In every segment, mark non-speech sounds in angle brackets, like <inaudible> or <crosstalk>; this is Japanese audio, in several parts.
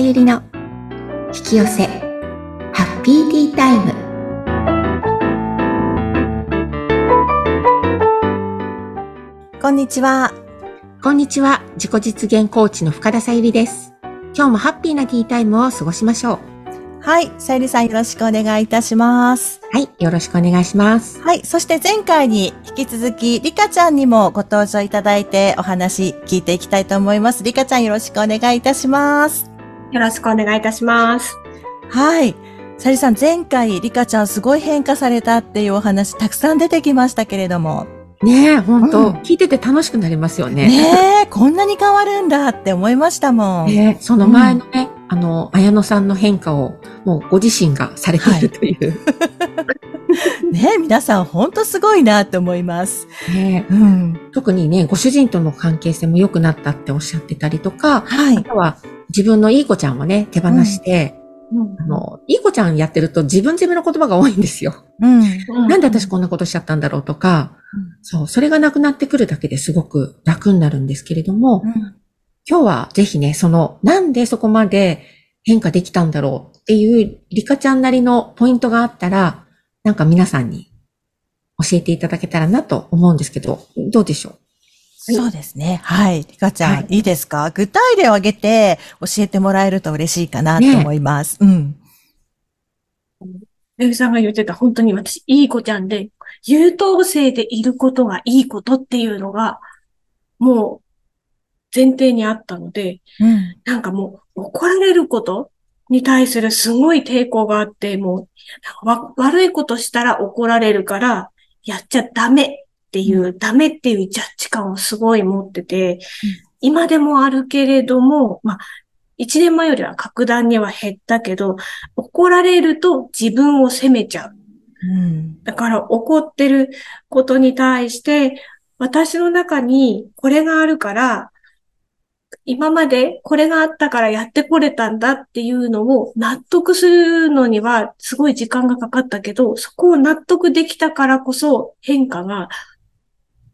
ゆりの引き寄せハッピーティータイムこんにちはこんにちは自己実現コーチの深田さゆりです今日もハッピーなティータイムを過ごしましょうはい。さゆりさんよろしくお願いいたします。はい。よろしくお願いします。はい。そして前回に引き続き、りかちゃんにもご登場いただいてお話聞いていきたいと思います。りかちゃんよろしくお願いいたします。よろしくお願いいたします。はい。さゆりさん、前回、りかちゃんすごい変化されたっていうお話たくさん出てきましたけれども。ねえ、本当、うん、聞いてて楽しくなりますよね。ねえ、こんなに変わるんだって思いましたもん。ねその前のね、あの、綾野さんの変化を、もうご自身がされているという。<laughs> はい、ね皆さん本当すごいなって思います。ねうん、特にね、ご主人との関係性も良くなったっておっしゃってたりとか、はい、あとは自分のいい子ちゃんをね、手放して、うん、あの、いい子ちゃんやってると自分責めの言葉が多いんですよ。うん、なんで私こんなことしちゃったんだろうとか、うん、そう、それがなくなってくるだけですごく楽になるんですけれども、今日はぜひね、その、なんでそこまで変化できたんだろうっていう、リカちゃんなりのポイントがあったら、なんか皆さんに教えていただけたらなと思うんですけど、どうでしょう？そうですね。はい。リカちゃん、はい、いいですか？具体例を挙げて教えてもらえると嬉しいかなと思います。ね、うん。めぐさんが言ってた、本当に私、いい子ちゃんで、優等生でいることがいいことっていうのが、もう前提にあったので、うん、なんかもう怒られることに対するすごい抵抗があって、もう悪いことしたら怒られるから、やっちゃダメっていう、うん、ダメっていうジャッジ感をすごい持ってて、うん、今でもあるけれども、まあ、一年前よりは格段には減ったけど、怒られると自分を責めちゃう。うん、だから怒ってることに対して、私の中にこれがあるから、今までこれがあったからやってこれたんだっていうのを納得するのにはすごい時間がかかったけど、そこを納得できたからこそ変化が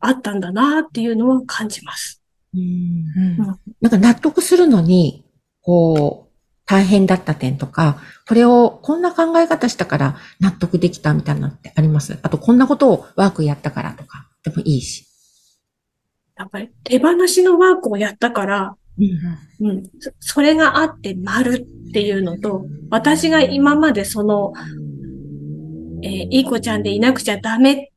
あったんだなっていうのは感じます。うん、なんか納得するのに、こう、大変だった点とか、これをこんな考え方したから納得できたみたいなのってあります？あとこんなことをワークやったからとかでもいいし。やっぱり手放しのワークをやったから、うん、うん、それがあって丸っていうのと、私が今までその、えー、いい子ちゃんでいなくちゃダメ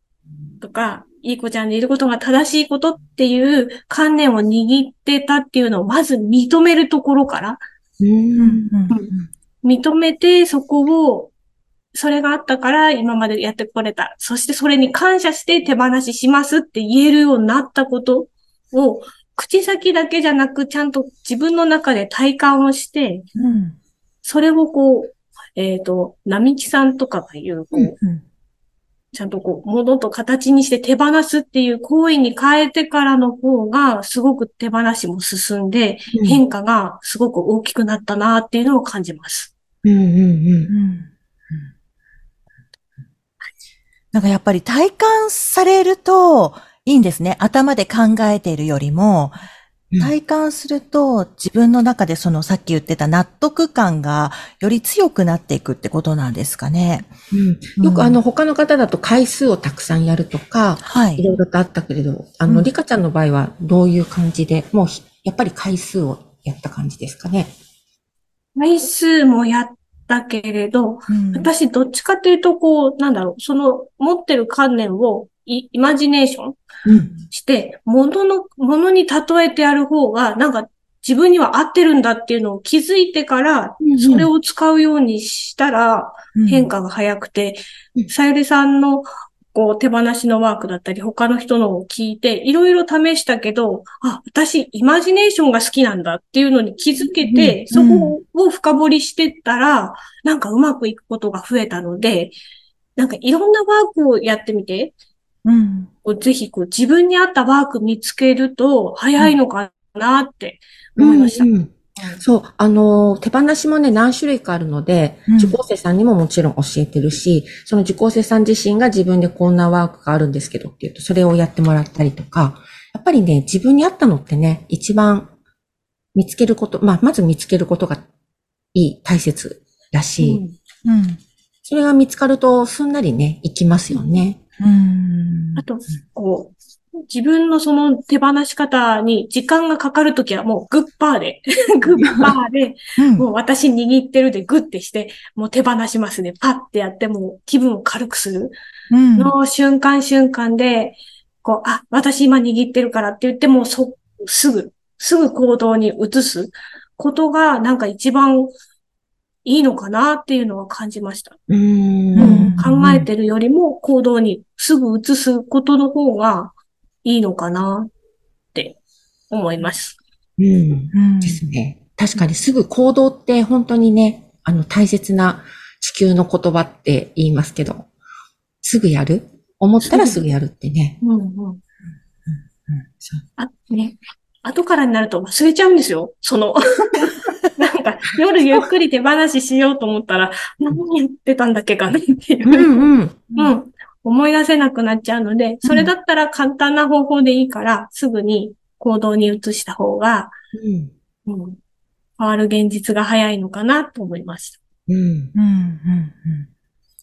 とか、いい子ちゃんでいることが正しいことっていう観念を握ってたっていうのをまず認めるところから、うん、認めてそこを、それがあったから今までやってこれた。そしてそれに感謝して手放ししますって言えるようになったことを、口先だけじゃなく、ちゃんと自分の中で体感をして、うん、それをこう、えっ、ー、と、並木さんとかが言う、こう、うんうんちゃんとこう、物と形にして手放すっていう行為に変えてからの方が、すごく手放しも進んで、うん、変化がすごく大きくなったなっていうのを感じます。うんうんうん。うんなんかやっぱり体感されると、いいんですね。頭で考えているよりも、体感すると自分の中でそのさっき言ってた納得感がより強くなっていくってことなんですかね。うん、よくあの他の方だと回数をたくさんやるとか、はい。いろいろとあったけれど、あの、リカちゃんの場合はどういう感じで、もうやっぱり回数をやった感じですかね？回数もやったけれど、うん、私どっちかというとこう、なんだろう、その持ってる観念をイマジネーションして、も、の、の、ものに例えてやる方が、なんか自分には合ってるんだっていうのを気づいてから、それを使うようにしたら、変化が早くて、さゆりさんのこう手放しのワークだったり、他の人のを聞いて、いろいろ試したけど、あ、私、イマジネーションが好きなんだっていうのに気づけて、そこを深掘りしてったら、なんかうまくいくことが増えたので、なんかいろんなワークをやってみて、うん、ぜひこう自分に合ったワーク見つけると早いのかなって思いました。うんうんそう、あの、手放しもね、何種類かあるので、受講生さんにももちろん教えてるし、その受講生さん自身が自分でこんなワークがあるんですけどっていうと、それをやってもらったりとか、やっぱりね、自分に合ったのってね、一番見つけること、まあ、まず見つけることがいい、大切だし、うん、うん、それが見つかるとすんなりね、いきますよね。うん。あと、こう、自分のその手放し方に時間がかかるときはもうグッパーで <laughs> グッパーで、もう私握ってるでグッてして、もう手放しますね。パッてやっても気分を軽くする。の瞬間瞬間で、こう、あ、私今握ってるからって言っても、そ、すぐ、すぐ行動に移すことがなんか一番いいのかなっていうのは感じました。うん、考えてるよりも行動にすぐ移すことの方がいいのかなって思います。うん。ですね。確かにすぐ行動って本当にね、あの大切な地球の言葉って言いますけど、すぐやる？思ったらすぐやるってね。うんうん。うんうん、あ、ね。後からになると忘れちゃうんですよ。そのなんか、夜ゆっくり手放ししようと思ったら、何言ってたんだっけかなっていう。うんうん。うん。思い出せなくなっちゃうので、それだったら簡単な方法でいいから、すぐに行動に移した方が、うん、うん、変わる現実が早いのかなと思いました。うん。うん。うん。うん。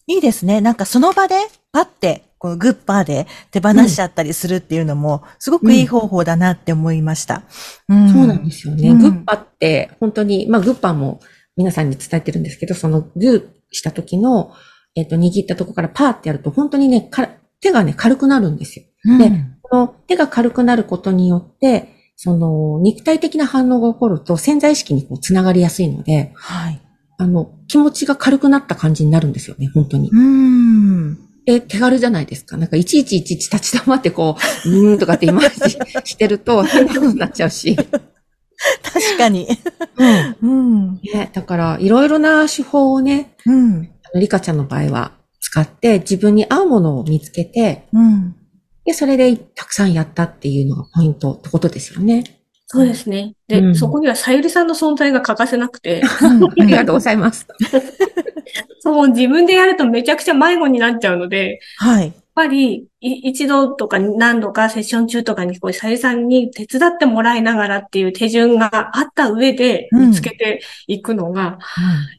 いいですね。なんかその場で、パって、このグッパーで手放しちゃったりするっていうのも、すごくいい方法だなって思いました。うん、そうなんですよね。グッパって、本当に、まあグッパーも皆さんに伝えてるんですけど、そのグーした時の、えっ、ー、と、握ったとこからパーってやると、本当にね、手がね、軽くなるんですよ。うん、で、この手が軽くなることによって、その、肉体的な反応が起こると潜在意識にこう繋がりやすいので、はい。あの、気持ちが軽くなった感じになるんですよね、本当に。うん。え、手軽じゃないですか？なんか、いちいちいちいち立ち止まってこう、<laughs> うーんとかってイマージしてると <laughs> 変なことになっちゃうし。確かに。うん。うん。ね、だから、いろいろな手法をね、うん。リカちゃんの場合は使って自分に合うものを見つけて、うん、で、それでたくさんやったっていうのがポイントってことですよね。そうですね。で、うん、そこにはさゆりさんの存在が欠かせなくて。ありがとうございます。<laughs> そう、自分でやるとめちゃくちゃ迷子になっちゃうので、はい。やっぱり、一度とか何度かセッション中とかに、こう、さゆりさんに手伝ってもらいながらっていう手順があった上で見つけていくのが、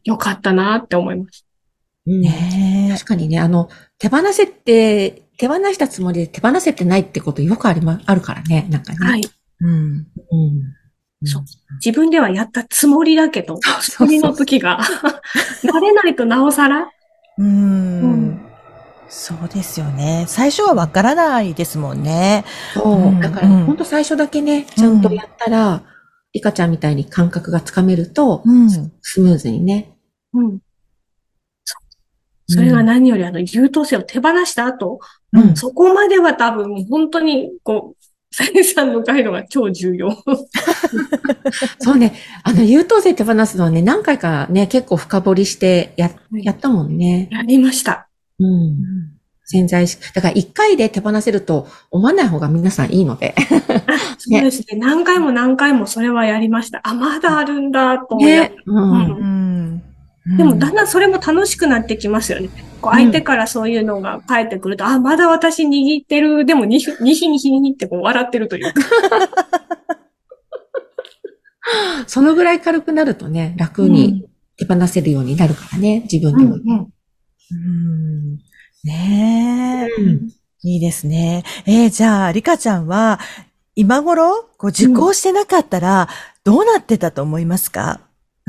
良かったなって思います。ね確かにね、あの、手放せって、手放したつもりで手放せてないってことよくありま、あるからね、なんかね。はい。うん。うん。そう。自分ではやったつもりだけど、次の時が、<laughs> 慣れないとなおさら？うん。うんそうですよね。最初はわからないですもんね。そう。うん、だから、本当最初だけね、ちゃんとやったら、うん、リカちゃんみたいに感覚がつかめると、うん、スムーズにね。うん。それが何よりあの優等生を手放した後、うん、そこまでは多分本当にこう、さゆさんのガイドが超重要。<laughs> そうね。あの、優等生手放すのはね、何回かね、結構深掘りしてや、やったもんね。やりました。うん。潜在意識。だから一回で手放せると思わない方が皆さんいいので。そうですね。何回も何回もそれはやりました。あ、まだあるんだ、と思って。ね、うん、うんでもだんだんそれも楽しくなってきますよね。こう相手からそういうのが返ってくると、うん、あ、まだ私握ってる、でもにひにひにひにってこう笑ってるというか。そのぐらい軽くなるとね、楽に手放せるようになるからね、自分でも。うん、うん、ねえ、うん、いいですね。えー、じゃあ、リカちゃんは、今頃、こう受講してなかったら、どうなってたと思いますか、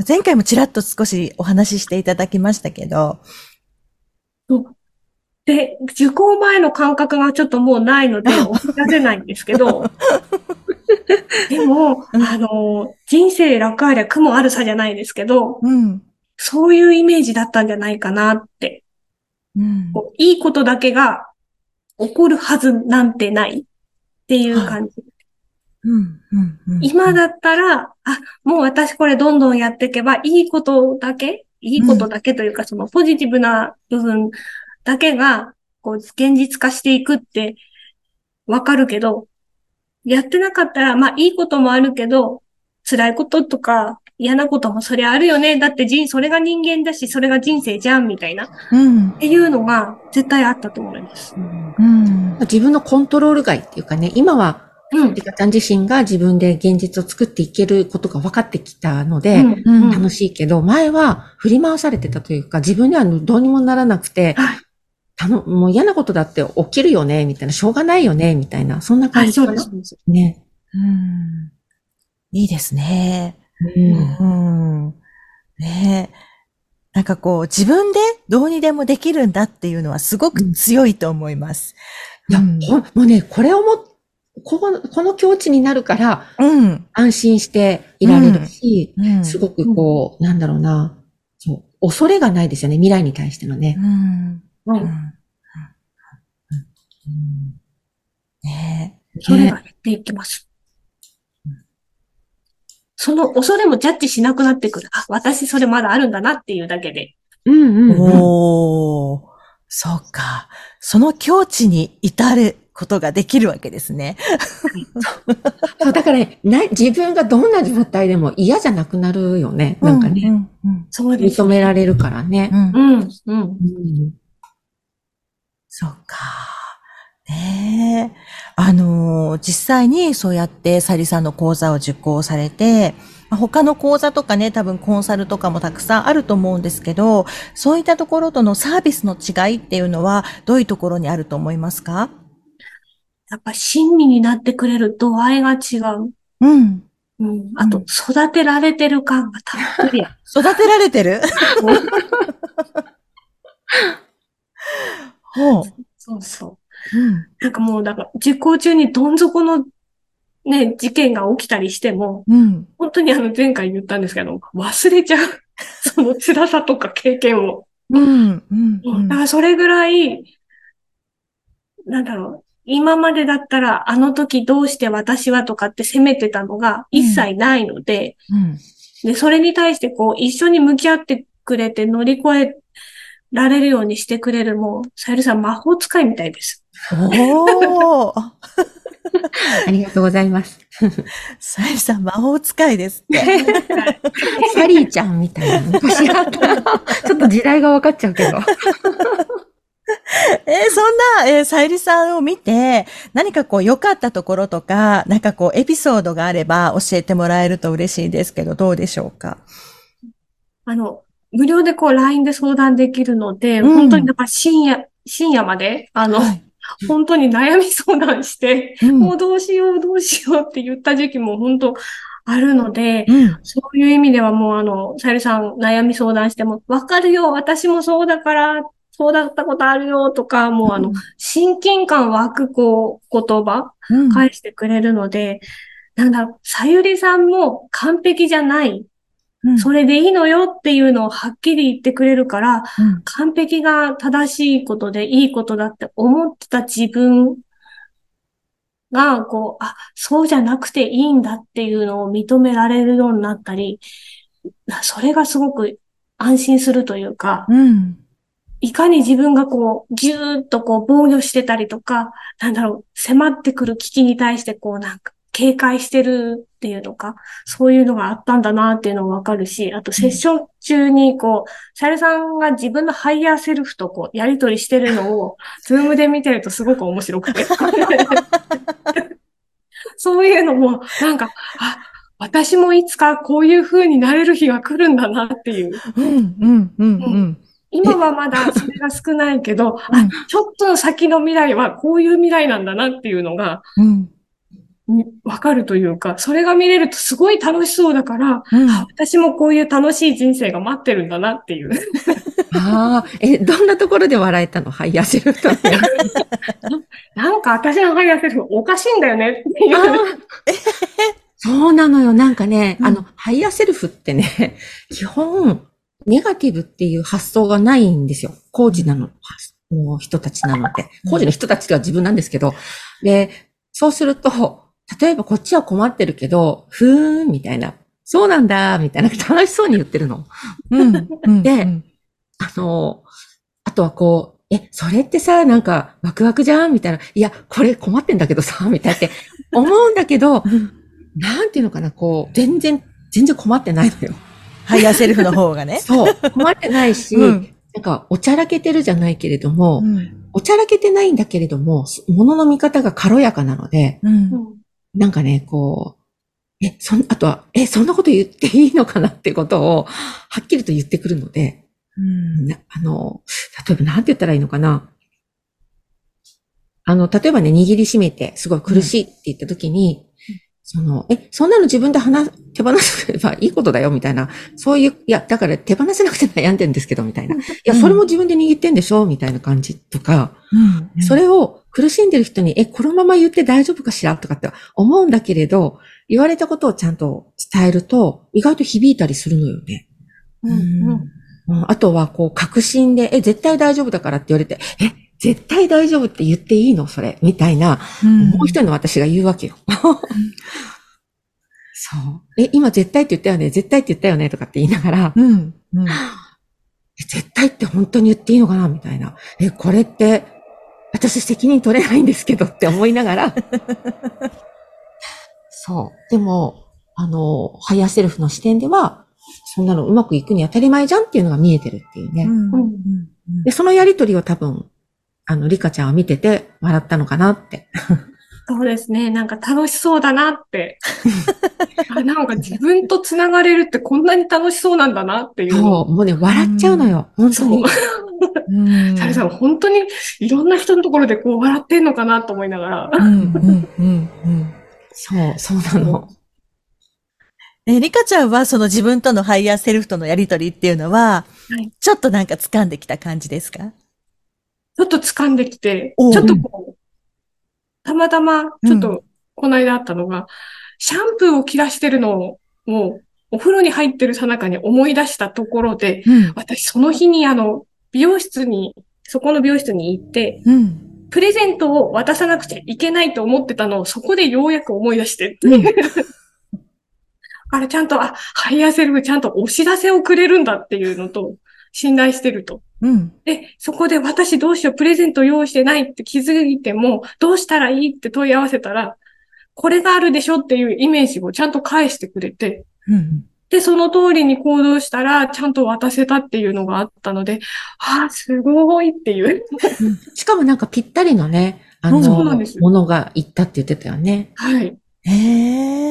前回もちらっと少しお話ししていただきましたけど。で、受講前の感覚がちょっともうないので、思い出せないんですけど、<laughs> でも、あの、人生楽ありゃ苦もあるさじゃないですけど、うん、そういうイメージだったんじゃないかなって。うん、いいことだけが起こるはずなんてないっていう感じ。今だったら、あ、もう私これどんどんやっていけば、いいことだけ、いいことだけというか、そのポジティブな部分だけが、こう、現実化していくってわかるけど、やってなかったら、まあいいこともあるけど、辛いこととか嫌なこともそれあるよね。だって人、それが人間だし、それが人生じゃん、みたいな。うん。っていうのが絶対あったと思います。うん。自分のコントロール外っていうかね、今はうん、リカちゃん自身が自分で現実を作っていけることが分かってきたので、うん楽しいけど、前は振り回されてたというか、自分ではどうにもならなくて、はいたの、もう嫌なことだって起きるよね、みたいな、しょうがないよね、みたいな、そんな感じかな。はい、そうです。ね。うん。いいですね。うん。うん、ねなんかこう、自分でどうにでもできるんだっていうのはすごく強いと思います。うん、いや、もうね、これをも、こここの境地になるから、うん、安心していられるし、うん、すごくこう、なんだろうな、そう、恐れがないですよね、未来に対してのね。うんうん。ねえ。それが減っていきます。その恐れもジャッジしなくなってくる。あ、私それまだあるんだなっていうだけで。うんうん、うん、おー。そうか。その境地に至ることができるわけですね。そうだから、ね、自分がどんな状態でも嫌じゃなくなるよね。なんかね。うんうんうん、そうです、認められるからね。うん。うん。うん。そうか。ねえ。あのー、実際にそうやってサリさんの講座を受講されて、他の講座とかね、多分コンサルとかもたくさんあると思うんですけど、そういったところとのサービスの違いっていうのは、どういうところにあると思いますか？やっぱ親身になってくれる度合いが違う。うん。うん。あと、育てられてる感がたっぷり。<laughs> 育てられてる？<laughs> ほう。そうそう。うん。なんかもう、だから、実行中にどん底のね、事件が起きたりしても、うん、本当にあの前回言ったんですけど、忘れちゃう。<laughs> その辛さとか経験を。うん。うん。うん、だからそれぐらい、なんだろう。今までだったら、あの時どうして私はとかって責めてたのが一切ないので、うん、で、それに対してこう、一緒に向き合ってくれて乗り越えられるようにしてくれる、もう、さゆりさん魔法使いみたいです。おー <laughs> ありがとうございます。さゆりさん魔法使いですって。サリーちゃんみたいな昔だったら、ちょっと時代が分かっちゃうけど。えー、そんな、えー、さゆりさんを見て、何かこう良かったところとか、なんかこうエピソードがあれば教えてもらえると嬉しいですけど、どうでしょうか？あの、無料でこう LINE で相談できるので、うん、本当になんか深夜、深夜まで、あの、はい、本当に悩み相談して、うん、もうどうしようどうしようって言った時期も本当あるので、うん、そういう意味ではもうあの、さゆりさん悩み相談しても、わかるよ、私もそうだから、そうだったことあるよとか、もうあの、親近感湧くこう、言葉、返してくれるので、なんだろう、さゆりさんも完璧じゃない。それでいいのよっていうのをはっきり言ってくれるから、うん、完璧が正しいことでいいことだって思ってた自分が、こう、あ、そうじゃなくていいんだっていうのを認められるようになったり、それがすごく安心するというか、うん、いかに自分がこう、ぎゅーっとこう防御してたりとか、なんだろう、迫ってくる危機に対してこうなんか、警戒してるっていうのか、そういうのがあったんだなっていうのもわかるし、あとセッション中にこう、シャレさんが自分のハイヤーセルフとこう、やりとりしてるのを、<laughs> ズームで見てるとすごく面白くて。<laughs> そういうのも、なんか、あ、私もいつかこういう風になれる日が来るんだなっていう。うん、うん、うん、うん。今はまだそれが少ないけど、あ、ちょっと先の未来はこういう未来なんだなっていうのが、うん。わかるというか、それが見れるとすごい楽しそうだから、うん、私もこういう楽しい人生が待ってるんだなっていう。<laughs> ああ、え、どんなところで笑えたの？ハイヤーセルフ <laughs> なんか私のハイヤーセルフおかしいんだよねっていう。そうなのよ。なんかね、うん、あの、ハイヤーセルフってね、基本、ネガティブっていう発想がないんですよ。工事なの、の人たちなので。工事の人たちは自分なんですけど。で、そうすると、例えばこっちは困ってるけど、ふーん、みたいな。そうなんだ、みたいな楽しそうに言ってるの。うん。で、あの、あとはこう、え、それってさ、なんか、ワクワクじゃんみたいな。いや、これ困ってんだけどさ、みたいなって思うんだけど、なんていうのかな、こう、全然、全然困ってないのよ。ハイヤーセルフの方がね。そう。困ってないし、うん、なんか、おちゃらけてるじゃないけれども、うん、おちゃらけてないんだけれども、物の見方が軽やかなので、うん、なんかね、こう、え、そん、あとは、え、そんなこと言っていいのかなってことを、はっきりと言ってくるので、うん、あの、例えばなんて言ったらいいのかな。あの、例えばね、握りしめて、すごい苦しいって言った時に、その、え、そんなの自分で話、手放せばいいことだよ、みたいな。そういう、いや、だから手放せなくて悩んでんですけど、みたいな。いや、それも自分で握ってんでしょみたいな感じとか、うん、それを苦しんでる人に、え、このまま言って大丈夫かしらとかって思うんだけれど、言われたことをちゃんと伝えると、意外と響いたりするのよね。うん、うん、あとは、こう、確信で、え、絶対大丈夫だからって言われて、え、絶対大丈夫って言っていいの？それ。みたいな、うん、もう一人の私が言うわけよ。<laughs> そう。え、今絶対って言ったよね？絶対って言ったよね？とかって言いながら、うん。うん、絶対って本当に言っていいのかな？みたいな。え、これって、私責任取れないんですけどって思いながら。<laughs> そう。でも、あの、ハイヤーセルフの視点では、そんなのうまくいくの当たり前じゃんっていうのが見えてるっていうね。うん、で、そのやりとりを多分、あの、リカちゃんは見てて笑ったのかなって。そうですね。なんか楽しそうだなって。<laughs> あなんか自分と繋がれるってこんなに楽しそうなんだなっていう。そう、もうね、笑っちゃうのよ。うん、本当に。<laughs> サリさん、本当にいろんな人のところでこう笑ってんのかなと思いながら。うん、うん、うん、うん。そう、そうなの。え、リカちゃんはその自分とのハイヤーセルフとのやりとりっていうのは、はい、ちょっとなんか掴んできた感じですか？ちょっと掴んできて、ちょっとこう、たまたま、ちょっと、この間あったのが、うん、シャンプーを切らしてるのを、お風呂に入ってるさなかに思い出したところで、うん、私その日にあの、美容室に、そこの美容室に行って、うん、プレゼントを渡さなくちゃいけないと思ってたのを、そこでようやく思い出して、うん、<laughs> あれちゃんと、あ、ハイヤーセルフちゃんとお知らせをくれるんだっていうのと、信頼してると。うん。で、そこで私どうしよう、プレゼント用意してないって気づいても、どうしたらいいって問い合わせたら、これがあるでしょっていうイメージをちゃんと返してくれて、うん。で、その通りに行動したら、ちゃんと渡せたっていうのがあったので、ああ、すごいっていう。しかもなんかぴったりのね、あの、ものがいったって言ってたよね。はい。へえ。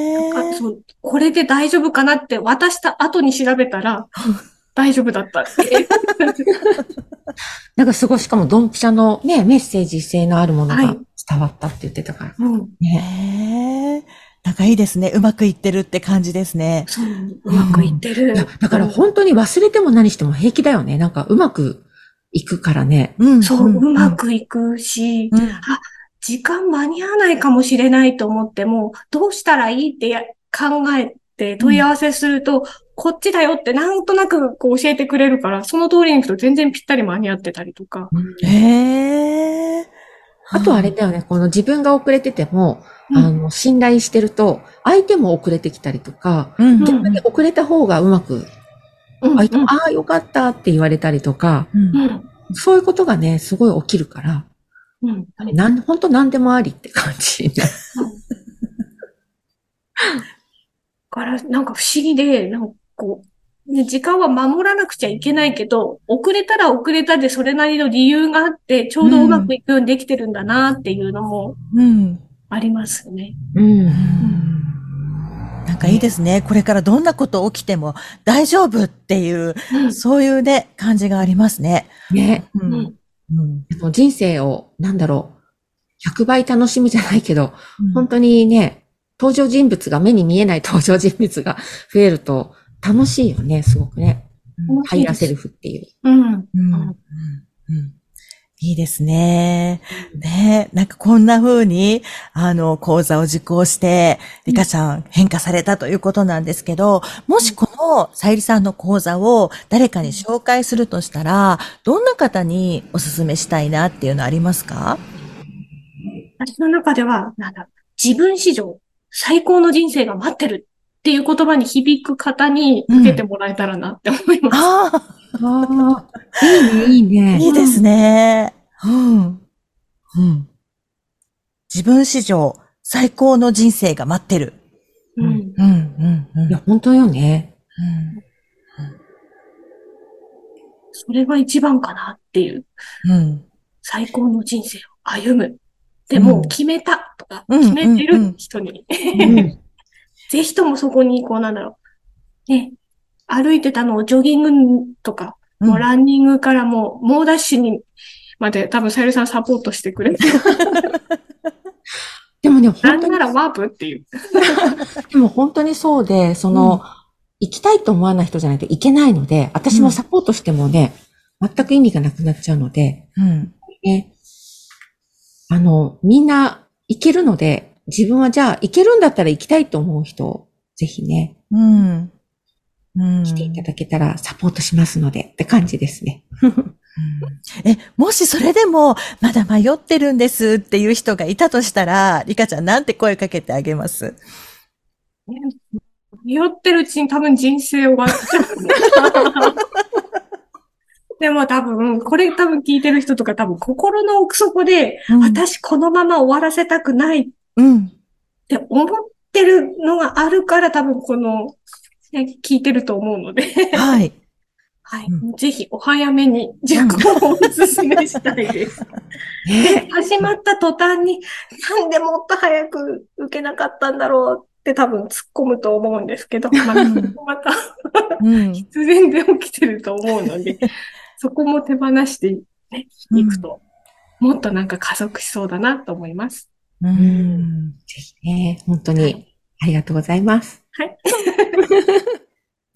これで大丈夫かなって渡した後に調べたら、<laughs> 大丈夫だったって。<laughs> なんかすごい、しかもドンピシャのね、メッセージ性のあるものが伝わったって言ってたから。はい、うん。ねなんかいいですね。うまくいってるって感じですね。そう、うまくいってる。うん、だから本当に忘れても何しても平気だよね。なんかうまくいくからね。うん、そう、うまくいくし、うん、あ、時間間に合わないかもしれないと思っても、どうしたらいいって考えて問い合わせすると、こっちだよってなんとなくこう教えてくれるから、その通りに行くと全然ぴったり間に合ってたりとか。へえ。あとあれだよね、この自分が遅れてても、うん、あの、信頼してると、相手も遅れてきたりとか、うん、逆に遅れた方がうまく、うん、相手も、ああ、よかったって言われたりとか、そういうことがね、すごい起きるから、うん、なん、本当何でもありって感じ。から、なんか不思議で、なんかこう、ね、時間は守らなくちゃいけないけど、遅れたら遅れたでそれなりの理由があって、ちょうどうまくいくようにできてるんだなっていうのも、ありますね。うん。うんなんかいいですね。これからどんなこと起きても大丈夫っていう、うん、そういうね、感じがありますね。ね。うん。うん、人生を、なんだろう、100倍楽しむじゃないけど、うん、本当にね、登場人物が目に見えない登場人物が増えると楽しいよね、すごくね。ハイラセルフっていう。うん。うん。うんいいですね。ねなんかこんな風に、あの、講座を受講して、リカちゃん変化されたということなんですけど、もしこのさゆりさんの講座を誰かに紹介するとしたら、どんな方にお勧めしたいなっていうのありますか？私の中では、なんだ、自分史上最高の人生が待ってるっていう言葉に響く方に受けてもらえたらなって思います。うん、ああ、いいね、いいね。いいですね。うん。うん。自分史上最高の人生が待ってる。うん。うん、うん、うん。いや、本当よね。うん。それが一番かなっていう。うん。最高の人生を歩む。でも、決めたとか、決めてる人に。ぜひともそこに、こうなんだろう。ね、歩いてたのをジョギングとか、もうランニングからもう猛ダッシュにまで多分さゆりさんサポートしてくれて。<laughs> でもね、本当に。ならワープっていう。<laughs> でも本当にそうで、その、うん、行きたいと思わない人じゃないといけないので、私もサポートしてもね、うん、全く意味がなくなっちゃうので、うん。ね、あの、みんな行けるので、自分はじゃあ行けるんだったら行きたいと思う人、ぜひね。うん。うん、来ていただけたらサポートしますのでって感じですね。え、もしそれでも、まだ迷ってるんですっていう人がいたとしたら、リカちゃんなんて声かけてあげます？迷ってるうちに多分人生終わっちゃう。でも多分、これ多分聞いてる人とか多分心の奥底で、うん、私このまま終わらせたくないって思ってるのがあるから多分この、ね、聞いてると思うので。はい。はい、うん。ぜひお早めに受講をお勧めしたいです。で、始まった途端に、なんでもっと早く受けなかったんだろうって多分突っ込むと思うんですけど、また、また必然で起きてると思うので、そこも手放してい、ね、いくと、もっとなんか加速しそうだなと思います。うん。ぜひね、本当にありがとうございます。はい。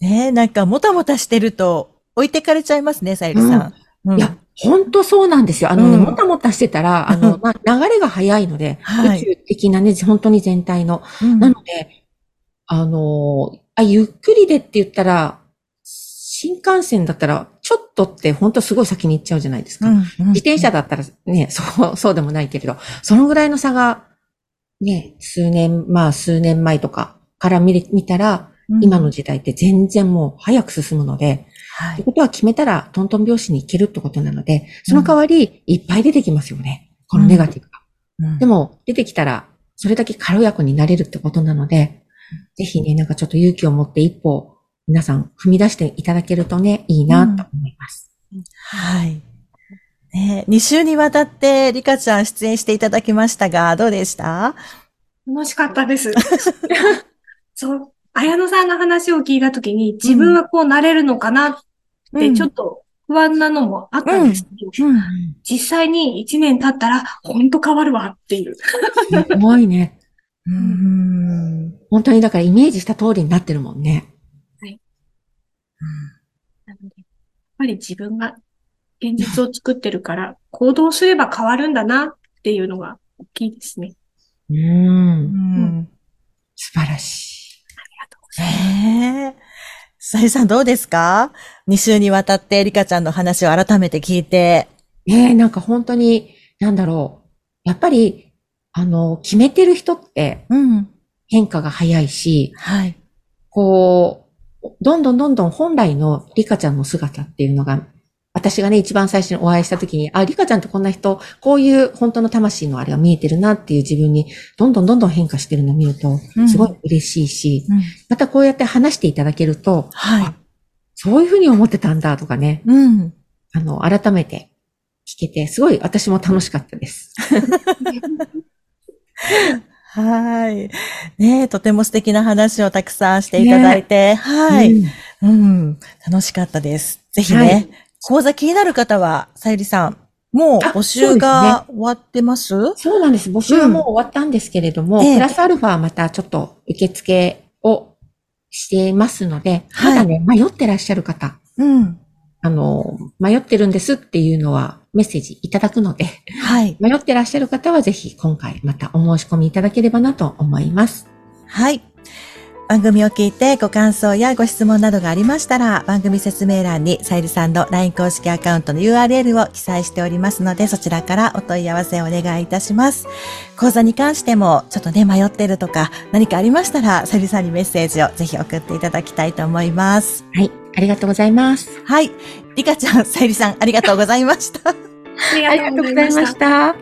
<laughs> ねなんかもたもたしてると、置いてかれちゃいますね、さゆりさん。うん、いや、本当そうなんですよ。あのね、うん、もたもたしてたら、あの、まあ、流れが早いので、はい、宇宙的なね、本当に全体の。うん、なので、あのあ、ゆっくりでって言ったら、新幹線だったら、ちょっとって本当すごい先に行っちゃうじゃないですか。うんうん、自転車だったらね、<laughs> そう、そうでもないけれど、そのぐらいの差が、ね、数年、まあ数年前とかから見見たら、今の時代って全然もう早く進むので、はい。ってことは決めたらトントン拍子に行けるってことなので、その代わりいっぱい出てきますよね。このネガティブが。うん、でも、出てきたら、それだけ軽やかになれるってことなので、ぜひね、なんかちょっと勇気を持って一歩、皆さん踏み出していただけるとね、いいなと思います。うん、はい。ね、2週にわたってリカちゃん出演していただきましたが、どうでした？楽しかったです。<laughs> そう、綾野さんの話を聞いたときに、自分はこうなれるのかなってちょっと不安なのもあったんですけど、うんうん、実際に1年経ったら、ほんと変わるわっていう。すごいね。うん本当にだからイメージした通りになってるもんね。はい。うん、なので、やっぱり自分が現実を作ってるから、行動すれば変わるんだなっていうのが大きいですね。うん。うん、素晴らしい。ええさゆさんどうですか ?2 週にわたってリカちゃんの話を改めて聞いて。ええなんか本当に、なんだろう。やっぱり、あの、決めてる人って、変化が早いし、はい。こう、どんどんどんどん本来のリカちゃんの姿っていうのが私がね、一番最初にお会いした時に、あ、リカちゃんってこんな人、こういう本当の魂のあれが見えてるなっていう自分に、どんどんどんどん変化してるのを見ると、すごい嬉しいし、うん、またこうやって話していただけると、はい。そういうふうに思ってたんだとかね、うん。あの、改めて聞けて、すごい私も楽しかったです。<laughs> はい。ねとても素敵な話をたくさんしていただいて、ね、はい、うん、うん。楽しかったです。ぜひね、はい。講座気になる方は、さゆりさん、もう募集が終わってます？そうなんです。募集はもう終わったんですけれども、うん、プラスアルファまたちょっと受付をしていますので、はい、まだね、迷ってらっしゃる方、うん。あの、迷ってるんですっていうのはメッセージいただくので、はい。迷ってらっしゃる方はぜひ今回またお申し込みいただければなと思います。はい。番組を聞いてご感想やご質問などがありましたら、番組説明欄にさゆりさんの LINE 公式アカウントの URL を記載しておりますので、そちらからお問い合わせをお願いいたします。講座に関しても、ちょっとね、迷ってるとか、何かありましたら、さゆりさんにメッセージをぜひ送っていただきたいと思います。はい。ありがとうございます。はい。りかちゃん、さゆりさん、ありがとうございました。ありがとうございました。